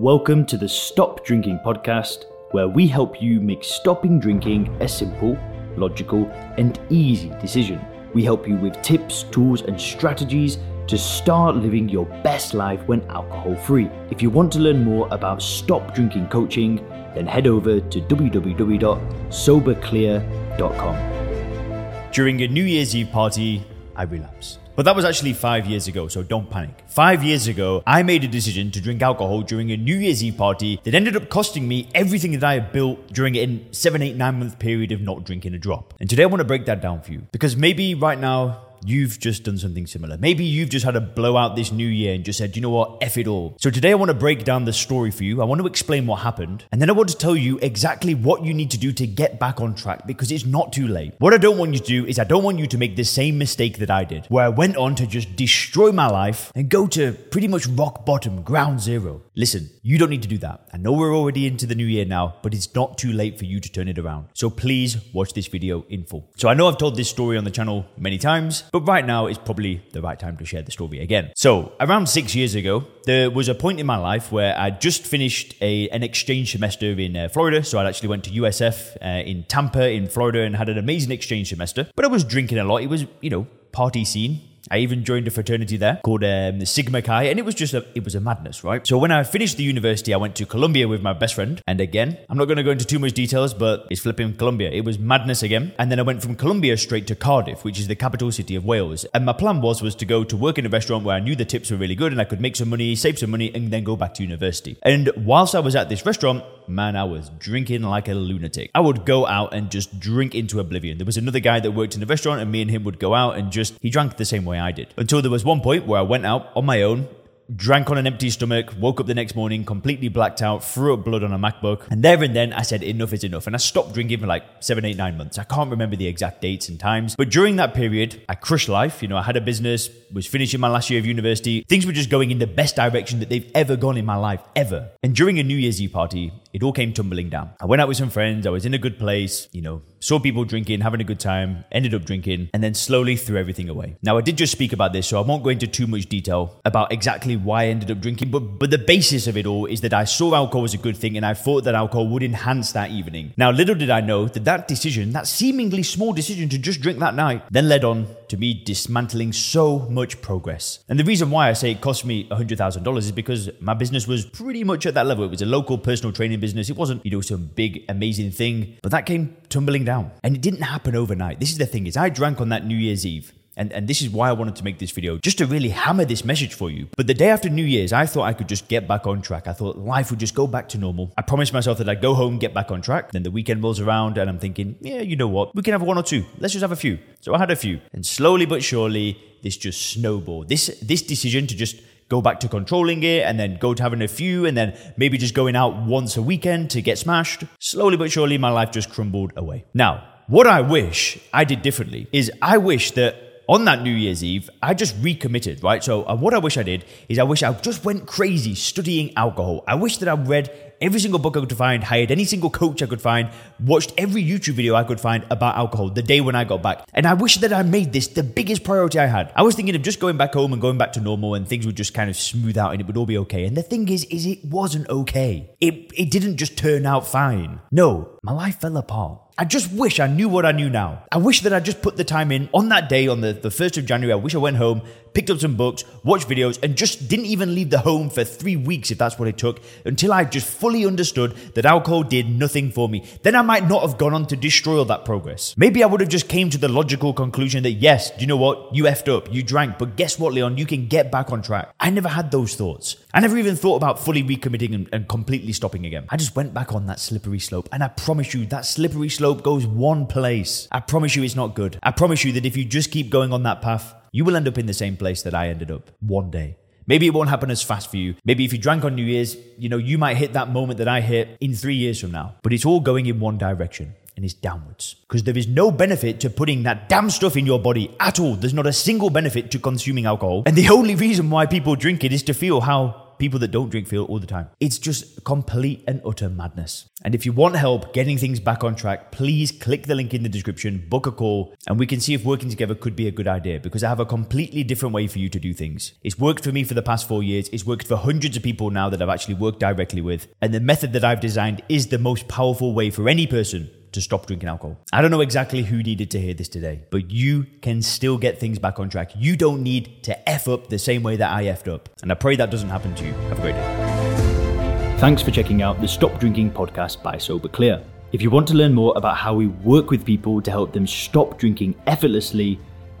Welcome to the Stop Drinking podcast, where we help you make stopping drinking a simple, logical, and easy decision. We help you with tips, tools, and strategies to start living your best life when alcohol free. If you want to learn more about stop drinking coaching, then head over to www.soberclear.com. During a New Year's Eve party, I relapsed. But that was actually five years ago, so don't panic. Five years ago, I made a decision to drink alcohol during a New Year's Eve party that ended up costing me everything that I had built during a seven, eight, nine month period of not drinking a drop. And today I want to break that down for you. Because maybe right now, you've just done something similar. Maybe you've just had a blowout this new year and just said, you know what, F it all. So today I want to break down the story for you. I want to explain what happened. And then I want to tell you exactly what you need to do to get back on track because it's not too late. What I don't want you to do is I don't want you to make the same mistake that I did, where I went on to just destroy my life and go to pretty much rock bottom, ground zero. Listen, you don't need to do that. I know we're already into the new year now, but it's not too late for you to turn it around. So please watch this video in full. So I know I've told this story on the channel many times, but right now is probably the right time to share the story again. So, around six years ago, there was a point in my life where I just finished a, an exchange semester in uh, Florida. So, I actually went to USF uh, in Tampa, in Florida, and had an amazing exchange semester. But I was drinking a lot. It was, you know, party scene. I even joined a fraternity there called um, Sigma Chi, and it was just a it was a madness, right? So when I finished the university, I went to Colombia with my best friend, and again, I'm not going to go into too much details, but it's flipping Colombia. It was madness again, and then I went from Colombia straight to Cardiff, which is the capital city of Wales. And my plan was was to go to work in a restaurant where I knew the tips were really good, and I could make some money, save some money, and then go back to university. And whilst I was at this restaurant, man, I was drinking like a lunatic. I would go out and just drink into oblivion. There was another guy that worked in the restaurant, and me and him would go out and just, he drank the same way I did. Until there was one point where I went out on my own, drank on an empty stomach, woke up the next morning completely blacked out, threw up blood on a MacBook. And there and then I said, enough is enough. And I stopped drinking for like seven, eight, nine months. I can't remember the exact dates and times. But during that period, I crushed life. You know, I had a business, was finishing my last year of university. Things were just going in the best direction that they've ever gone in my life, ever. And during a New Year's Eve party, it all came tumbling down. I went out with some friends. I was in a good place, you know, saw people drinking, having a good time, ended up drinking, and then slowly threw everything away. Now, I did just speak about this, so I won't go into too much detail about exactly why I ended up drinking, but, but the basis of it all is that I saw alcohol as a good thing and I thought that alcohol would enhance that evening. Now, little did I know that that decision, that seemingly small decision to just drink that night, then led on to me dismantling so much progress. And the reason why I say it cost me $100,000 is because my business was pretty much at that level. It was a local personal training business. It wasn't, you know, some big, amazing thing, but that came tumbling down. And it didn't happen overnight. This is the thing is I drank on that New Year's Eve. And, and this is why I wanted to make this video, just to really hammer this message for you. But the day after New Year's, I thought I could just get back on track. I thought life would just go back to normal. I promised myself that I'd go home, get back on track. Then the weekend rolls around, and I'm thinking, yeah, you know what? We can have one or two. Let's just have a few. So I had a few. And slowly but surely, this just snowballed. This, this decision to just go back to controlling it and then go to having a few and then maybe just going out once a weekend to get smashed. Slowly but surely, my life just crumbled away. Now, what I wish I did differently is I wish that on that New Year's Eve, I just recommitted, right? So, uh, what I wish I did is I wish I just went crazy studying alcohol. I wish that I read every single book I could find, hired any single coach I could find, watched every YouTube video I could find about alcohol the day when I got back. And I wish that I made this the biggest priority I had. I was thinking of just going back home and going back to normal and things would just kind of smooth out and it would all be okay. And the thing is, is it wasn't okay. It, it didn't just turn out fine. No, my life fell apart. I just wish I knew what I knew now. I wish that I just put the time in on that day, on the, the 1st of January. I wish I went home, picked up some books, watched videos, and just didn't even leave the home for three weeks, if that's what it took, until I just fully understood that alcohol did nothing for me. Then I might not have gone on to destroy all that progress. Maybe I would have just came to the logical conclusion that yes, do you know what? You effed up, you drank, but guess what, Leon? You can get back on track. I never had those thoughts. I never even thought about fully recommitting and, and completely stopping again. I just went back on that slippery slope, and I promise you, that slippery slope goes one place. I promise you it's not good. I promise you that if you just keep going on that path, you will end up in the same place that I ended up one day. Maybe it won't happen as fast for you. Maybe if you drank on New Year's, you know, you might hit that moment that I hit in three years from now. But it's all going in one direction and it's downwards. Because there is no benefit to putting that damn stuff in your body at all. There's not a single benefit to consuming alcohol. And the only reason why people drink it is to feel how people that don't drink feel all the time. It's just complete and utter madness. And if you want help getting things back on track, please click the link in the description, book a call, and we can see if working together could be a good idea because I have a completely different way for you to do things. It's worked for me for the past four years, it's worked for hundreds of people now that I've actually worked directly with, and the method that I've designed is the most powerful way for any person to stop drinking alcohol. I don't know exactly who needed to hear this today, but you can still get things back on track. You don't need to F up the same way that I effed up. And I pray that doesn't happen to you. Have a great day. Thanks for checking out the Stop Drinking podcast by Sober Clear. If you want to learn more about how we work with people to help them stop drinking effortlessly,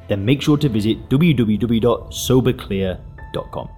then make sure to visit www.soberclear.com.